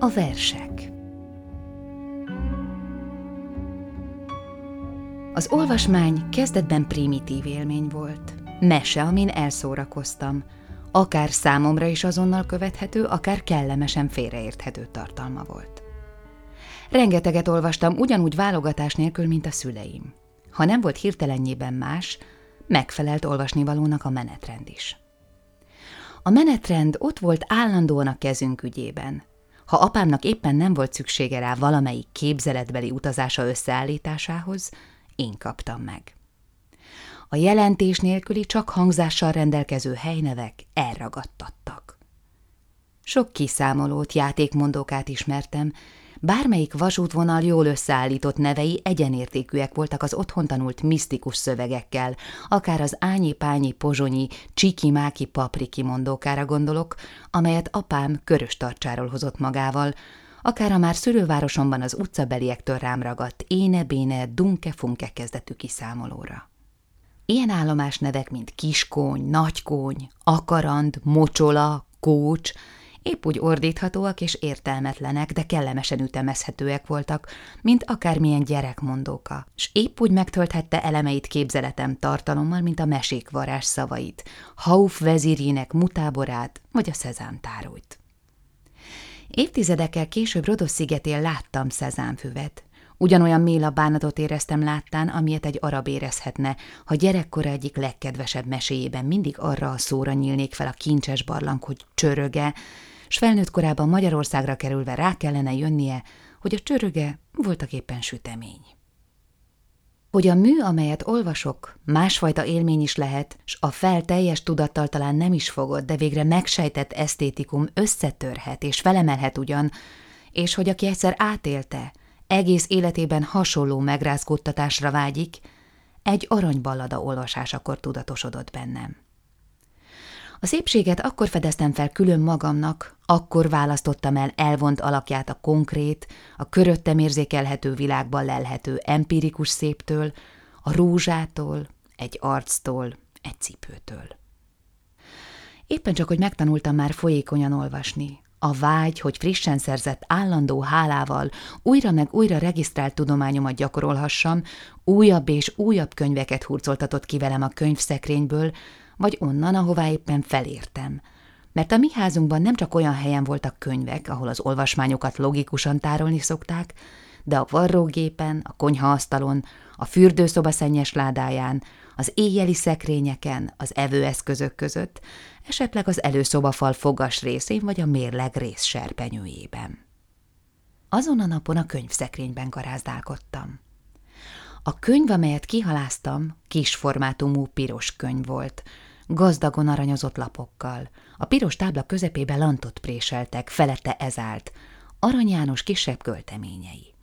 A versek Az olvasmány kezdetben primitív élmény volt. Mese, amin elszórakoztam. Akár számomra is azonnal követhető, akár kellemesen félreérthető tartalma volt. Rengeteget olvastam ugyanúgy válogatás nélkül, mint a szüleim. Ha nem volt hirtelenjében más, megfelelt olvasnivalónak a menetrend is. A menetrend ott volt állandóan a kezünk ügyében. Ha apámnak éppen nem volt szüksége rá valamelyik képzeletbeli utazása összeállításához, én kaptam meg. A jelentés nélküli csak hangzással rendelkező helynevek elragadtattak. Sok kiszámolót, játékmondókát ismertem, Bármelyik vasútvonal jól összeállított nevei egyenértékűek voltak az otthon tanult misztikus szövegekkel, akár az ányi-pányi pozsonyi, csiki-máki papriki mondókára gondolok, amelyet apám körös tartsáról hozott magával, akár a már szülővárosomban az utcabeliektől rám ragadt éne-béne, dunke-funke kezdetű kiszámolóra. Ilyen állomás nevek, mint kiskóny, nagykóny, akarand, mocsola, kócs, épp úgy ordíthatóak és értelmetlenek, de kellemesen ütemezhetőek voltak, mint akármilyen gyerekmondóka, s épp úgy megtölthette elemeit képzeletem tartalommal, mint a mesék varázs szavait, Hauf vezírjének mutáborát vagy a szezámtárújt. Évtizedekkel később Rodos szigetén láttam szezámfüvet, Ugyanolyan méla bánatot éreztem láttán, amilyet egy arab érezhetne, ha gyerekkora egyik legkedvesebb meséjében mindig arra a szóra nyílnék fel a kincses barlang, hogy csöröge, s felnőtt korában Magyarországra kerülve rá kellene jönnie, hogy a csöröge voltak éppen sütemény. Hogy a mű, amelyet olvasok, másfajta élmény is lehet, s a fel teljes tudattal talán nem is fogod, de végre megsejtett esztétikum összetörhet és felemelhet ugyan, és hogy aki egyszer átélte, egész életében hasonló megrázkódtatásra vágyik, egy aranyballada olvasásakor tudatosodott bennem. A szépséget akkor fedeztem fel külön magamnak, akkor választottam el elvont alakját a konkrét, a köröttem érzékelhető világban lelhető empirikus széptől, a rózsától, egy arctól, egy cipőtől. Éppen csak, hogy megtanultam már folyékonyan olvasni, a vágy, hogy frissen szerzett állandó hálával újra meg újra regisztrált tudományomat gyakorolhassam, újabb és újabb könyveket hurcoltatott ki velem a könyvszekrényből, vagy onnan, ahová éppen felértem. Mert a mi házunkban nem csak olyan helyen voltak könyvek, ahol az olvasmányokat logikusan tárolni szokták, de a varrógépen, a konyhaasztalon, a fürdőszoba szennyes ládáján, az éjjeli szekrényeken, az evőeszközök között, esetleg az előszobafal fogas részén vagy a mérleg rész serpenyőjében. Azon a napon a könyvszekrényben garázdálkodtam. A könyv, amelyet kihaláztam, kis formátumú piros könyv volt, gazdagon aranyozott lapokkal. A piros tábla közepébe lantot préseltek, felette ez állt, Arany János kisebb költeményei.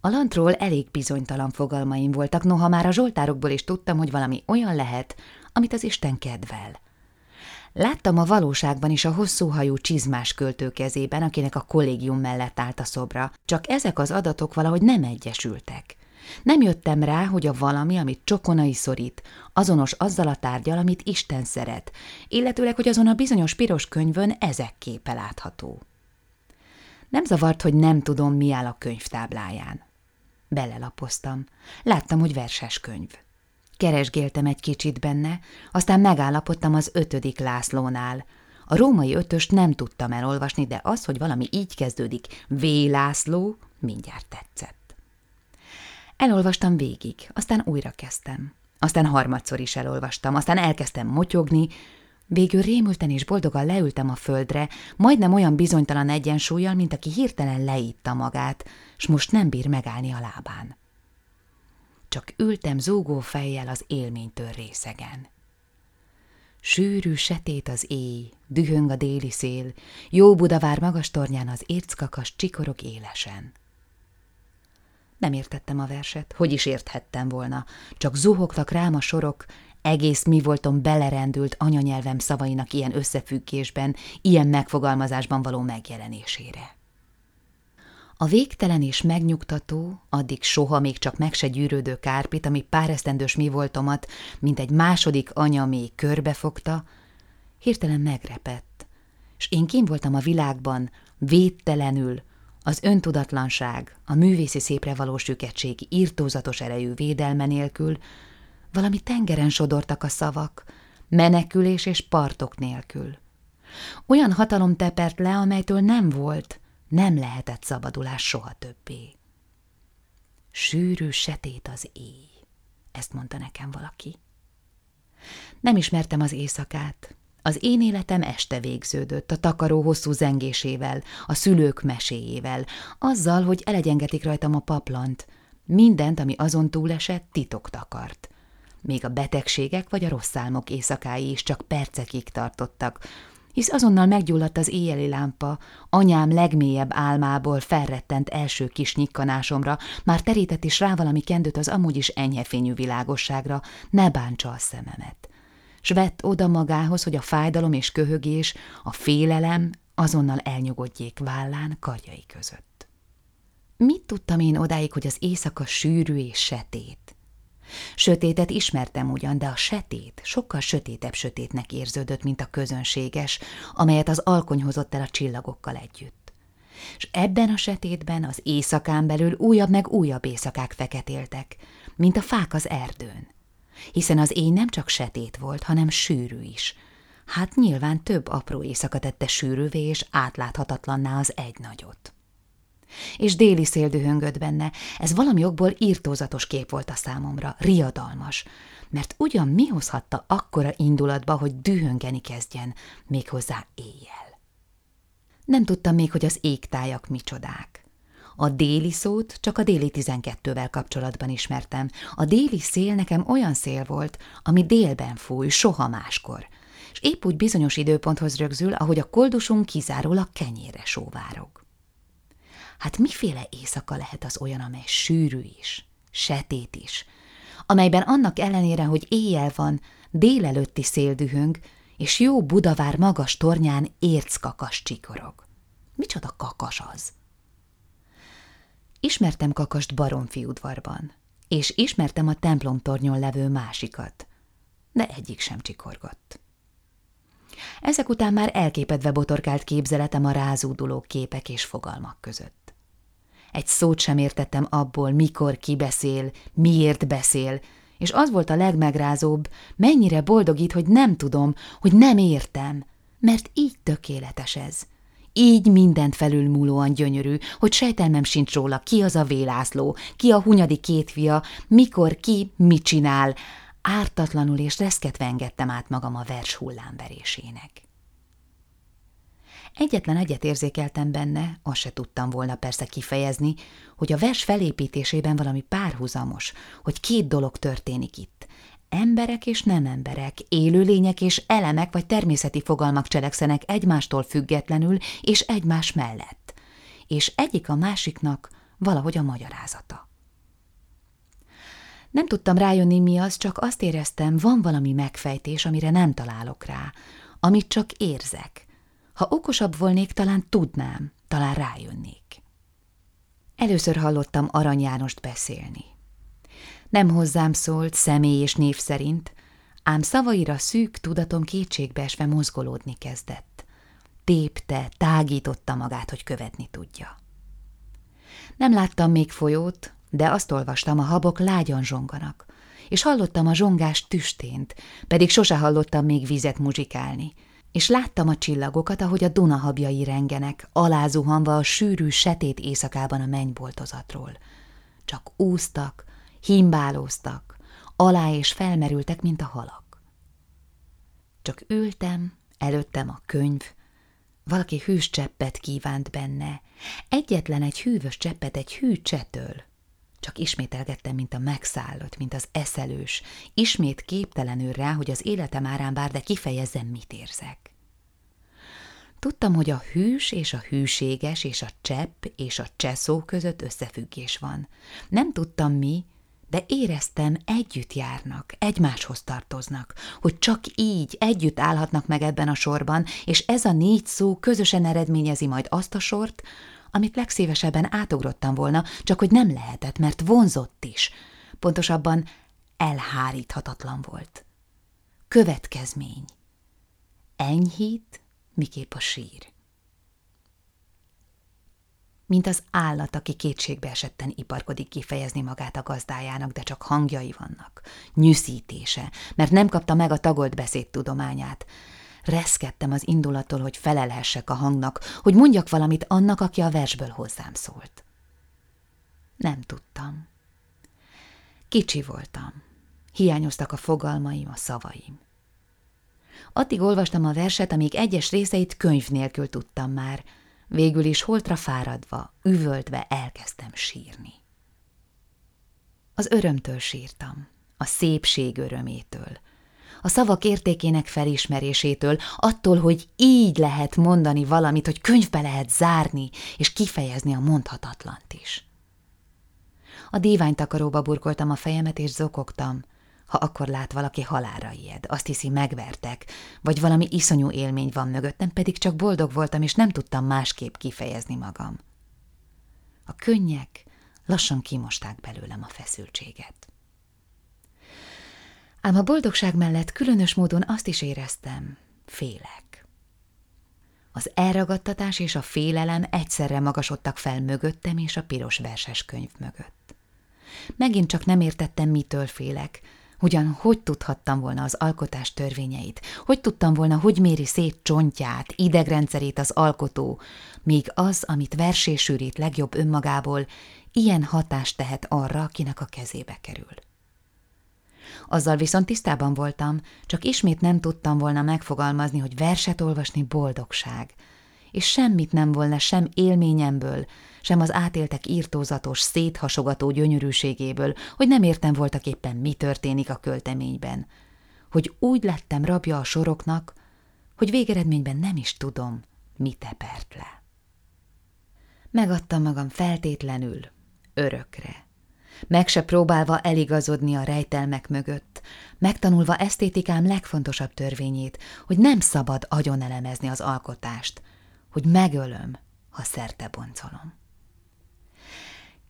A lantról elég bizonytalan fogalmaim voltak, noha már a zsoltárokból is tudtam, hogy valami olyan lehet, amit az Isten kedvel. Láttam a valóságban is a hosszú hajú csizmás költő kezében, akinek a kollégium mellett állt a szobra, csak ezek az adatok valahogy nem egyesültek. Nem jöttem rá, hogy a valami, amit csokonai szorít, azonos azzal a tárgyal, amit Isten szeret, illetőleg, hogy azon a bizonyos piros könyvön ezek képe látható. Nem zavart, hogy nem tudom, mi áll a könyvtábláján. Belelapoztam. Láttam, hogy verses könyv. Keresgéltem egy kicsit benne, aztán megállapodtam az ötödik Lászlónál. A római ötöst nem tudtam elolvasni, de az, hogy valami így kezdődik, V. László, mindjárt tetszett. Elolvastam végig, aztán újra kezdtem. Aztán harmadszor is elolvastam, aztán elkezdtem motyogni, végül rémülten és boldogan leültem a földre, majdnem olyan bizonytalan egyensúlyjal, mint aki hirtelen leítta magát, s most nem bír megállni a lábán. Csak ültem zúgó fejjel az élménytől részegen. Sűrű setét az éj, dühöng a déli szél, jó Budavár magas tornyán az érckakas csikorog élesen. Nem értettem a verset, hogy is érthettem volna, csak zuhogtak rám a sorok, egész mi voltam belerendült anyanyelvem szavainak ilyen összefüggésben, ilyen megfogalmazásban való megjelenésére. A végtelen és megnyugtató, addig soha még csak meg se gyűrődő kárpit, ami pár esztendős mi voltomat, mint egy második anya még körbefogta, hirtelen megrepett, és én kim voltam a világban, védtelenül, az öntudatlanság, a művészi szépre való süketség írtózatos erejű védelme nélkül, valami tengeren sodortak a szavak, menekülés és partok nélkül. Olyan hatalom tepert le, amelytől nem volt, nem lehetett szabadulás soha többé. Sűrű setét az éj, ezt mondta nekem valaki. Nem ismertem az éjszakát. Az én életem este végződött, a takaró hosszú zengésével, a szülők meséjével, azzal, hogy elegyengetik rajtam a paplant. Mindent, ami azon túlesett, titok takart. Még a betegségek vagy a rossz álmok éjszakái is csak percekig tartottak, hisz azonnal meggyulladt az éjjeli lámpa, anyám legmélyebb álmából felrettent első kis nyikkanásomra, már terített is rá valami kendőt az amúgy is enyhefényű világosságra, ne bántsa a szememet. S vett oda magához, hogy a fájdalom és köhögés, a félelem azonnal elnyugodjék vállán karjai között. Mit tudtam én odáig, hogy az éjszaka sűrű és setét? Sötétet ismertem ugyan, de a setét sokkal sötétebb sötétnek érződött, mint a közönséges, amelyet az alkony hozott el a csillagokkal együtt. És ebben a setétben az éjszakán belül újabb meg újabb éjszakák feketéltek, mint a fák az erdőn. Hiszen az éj nem csak setét volt, hanem sűrű is. Hát nyilván több apró éjszaka tette sűrűvé és átláthatatlanná az egy nagyot és déli szél dühöngött benne. Ez valami okból írtózatos kép volt a számomra, riadalmas, mert ugyan mi hozhatta akkora indulatba, hogy dühöngeni kezdjen, méghozzá éjjel. Nem tudtam még, hogy az égtájak micsodák. A déli szót csak a déli tizenkettővel kapcsolatban ismertem. A déli szél nekem olyan szél volt, ami délben fúj, soha máskor, és épp úgy bizonyos időponthoz rögzül, ahogy a koldusunk kizárólag kenyére sóvárog. Hát miféle éjszaka lehet az olyan, amely sűrű is, setét is, amelyben annak ellenére, hogy éjjel van, délelőtti széldühöng, és jó Budavár magas tornyán érckakas csikorog. Micsoda kakas az? Ismertem kakast Baromfi udvarban, és ismertem a templomtornyon levő másikat, de egyik sem csikorgott. Ezek után már elképedve botorkált képzeletem a rázúduló képek és fogalmak között. Egy szót sem értettem abból, mikor ki beszél, miért beszél, és az volt a legmegrázóbb, mennyire boldogít, hogy nem tudom, hogy nem értem, mert így tökéletes ez. Így mindent felülmúlóan gyönyörű, hogy sejtelmem sincs róla, ki az a vélászló, ki a hunyadi két fia, mikor ki mit csinál. Ártatlanul és reszketve engedtem át magam a vers hullámverésének. Egyetlen egyet érzékeltem benne, azt se tudtam volna persze kifejezni, hogy a vers felépítésében valami párhuzamos, hogy két dolog történik itt. Emberek és nem emberek, élőlények és elemek vagy természeti fogalmak cselekszenek egymástól függetlenül és egymás mellett. És egyik a másiknak valahogy a magyarázata. Nem tudtam rájönni mi az, csak azt éreztem, van valami megfejtés, amire nem találok rá, amit csak érzek – ha okosabb volnék, talán tudnám, talán rájönnék. Először hallottam Arany Jánost beszélni. Nem hozzám szólt személy és név szerint, ám szavaira szűk tudatom kétségbeesve mozgolódni kezdett. Tépte, tágította magát, hogy követni tudja. Nem láttam még folyót, de azt olvastam, a habok lágyan zsonganak, és hallottam a zsongás tüstént, pedig sose hallottam még vizet muzsikálni, és láttam a csillagokat, ahogy a Dunahabjai rengenek, alázuhanva a sűrű, setét éjszakában a mennyboltozatról. Csak úztak, himbálóztak, alá és felmerültek, mint a halak. Csak ültem, előttem a könyv, valaki hűs cseppet kívánt benne, egyetlen egy hűvös cseppet egy hű csetől. Csak ismételgettem, mint a megszállott, mint az eszelős, ismét képtelenül rá, hogy az életem árán bár, de kifejezzem, mit érzek. Tudtam, hogy a hűs és a hűséges és a csepp és a cseszó között összefüggés van. Nem tudtam mi, de éreztem, együtt járnak, egymáshoz tartoznak, hogy csak így együtt állhatnak meg ebben a sorban, és ez a négy szó közösen eredményezi majd azt a sort, amit legszívesebben átugrottam volna, csak hogy nem lehetett, mert vonzott is. Pontosabban elháríthatatlan volt. Következmény. Enyhít, miképp a sír. Mint az állat, aki kétségbe esetten iparkodik kifejezni magát a gazdájának, de csak hangjai vannak, nyűszítése, mert nem kapta meg a tagolt beszéd tudományát. Reszkedtem az indulattól, hogy felelhessek a hangnak, hogy mondjak valamit annak, aki a versből hozzám szólt. Nem tudtam. Kicsi voltam. Hiányoztak a fogalmaim, a szavaim. Addig olvastam a verset, amíg egyes részeit könyv nélkül tudtam már. Végül is holtra fáradva, üvöltve elkezdtem sírni. Az örömtől sírtam, a szépség örömétől, a szavak értékének felismerésétől, attól, hogy így lehet mondani valamit, hogy könyvbe lehet zárni és kifejezni a mondhatatlant is. A díványtakaróba burkoltam a fejemet, és zokogtam. Ha akkor lát valaki halára ijed, azt hiszi megvertek, vagy valami iszonyú élmény van mögöttem, pedig csak boldog voltam, és nem tudtam másképp kifejezni magam. A könnyek lassan kimosták belőlem a feszültséget. Ám a boldogság mellett különös módon azt is éreztem, félek. Az elragadtatás és a félelem egyszerre magasodtak fel mögöttem és a piros verses könyv mögött. Megint csak nem értettem, mitől félek. Ugyan hogy tudhattam volna az alkotás törvényeit? Hogy tudtam volna, hogy méri szét csontját, idegrendszerét az alkotó, míg az, amit versésűrít legjobb önmagából, ilyen hatást tehet arra, akinek a kezébe kerül. Azzal viszont tisztában voltam, csak ismét nem tudtam volna megfogalmazni, hogy verset olvasni boldogság, és semmit nem volna sem élményemből, sem az átéltek írtózatos, széthasogató gyönyörűségéből, hogy nem értem voltak éppen, mi történik a költeményben, hogy úgy lettem rabja a soroknak, hogy végeredményben nem is tudom, mi tepert le. Megadtam magam feltétlenül, örökre. Meg se próbálva eligazodni a rejtelmek mögött, megtanulva esztétikám legfontosabb törvényét, hogy nem szabad agyonelemezni az alkotást, hogy megölöm, ha szerte boncolom.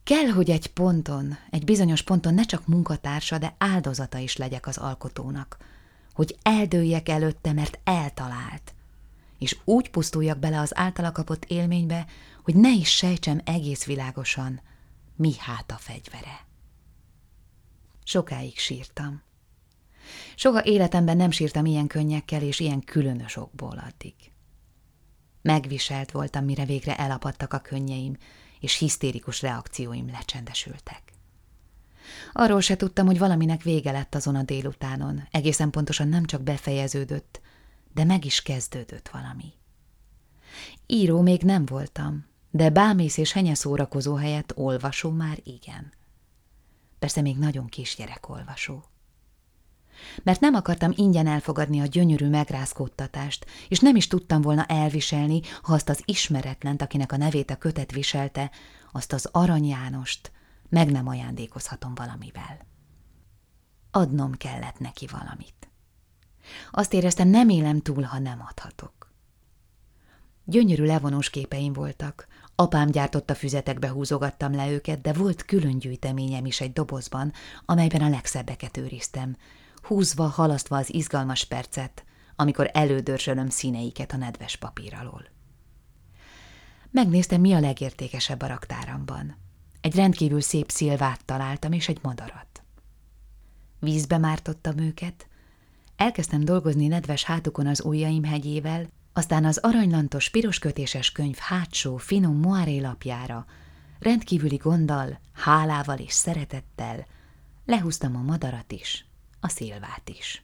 Kell, hogy egy ponton, egy bizonyos ponton ne csak munkatársa, de áldozata is legyek az alkotónak, hogy eldőjek előtte, mert eltalált, és úgy pusztuljak bele az általa kapott élménybe, hogy ne is sejtsem egész világosan, mi hát a fegyvere. Sokáig sírtam. Soha életemben nem sírtam ilyen könnyekkel és ilyen különös okból addig. Megviselt voltam, mire végre elapadtak a könnyeim, és hisztérikus reakcióim lecsendesültek. Arról se tudtam, hogy valaminek vége lett azon a délutánon, egészen pontosan nem csak befejeződött, de meg is kezdődött valami. Író még nem voltam, de bámész és henye szórakozó helyett olvasó már igen. Persze még nagyon kisgyerek olvasó mert nem akartam ingyen elfogadni a gyönyörű megrázkódtatást, és nem is tudtam volna elviselni, ha azt az ismeretlent, akinek a nevét a kötet viselte, azt az Arany Jánost meg nem ajándékozhatom valamivel. Adnom kellett neki valamit. Azt éreztem, nem élem túl, ha nem adhatok. Gyönyörű levonós képeim voltak, apám gyártotta füzetekbe húzogattam le őket, de volt külön gyűjteményem is egy dobozban, amelyben a legszebbeket őriztem, húzva, halasztva az izgalmas percet, amikor elődörzsölöm színeiket a nedves papír alól. Megnéztem, mi a legértékesebb a raktáramban. Egy rendkívül szép szilvát találtam, és egy madarat. Vízbe mártottam őket, elkezdtem dolgozni nedves hátukon az ujjaim hegyével, aztán az aranylantos piroskötéses könyv hátsó, finom moiré lapjára, rendkívüli gonddal, hálával és szeretettel lehúztam a madarat is, a szilvát is.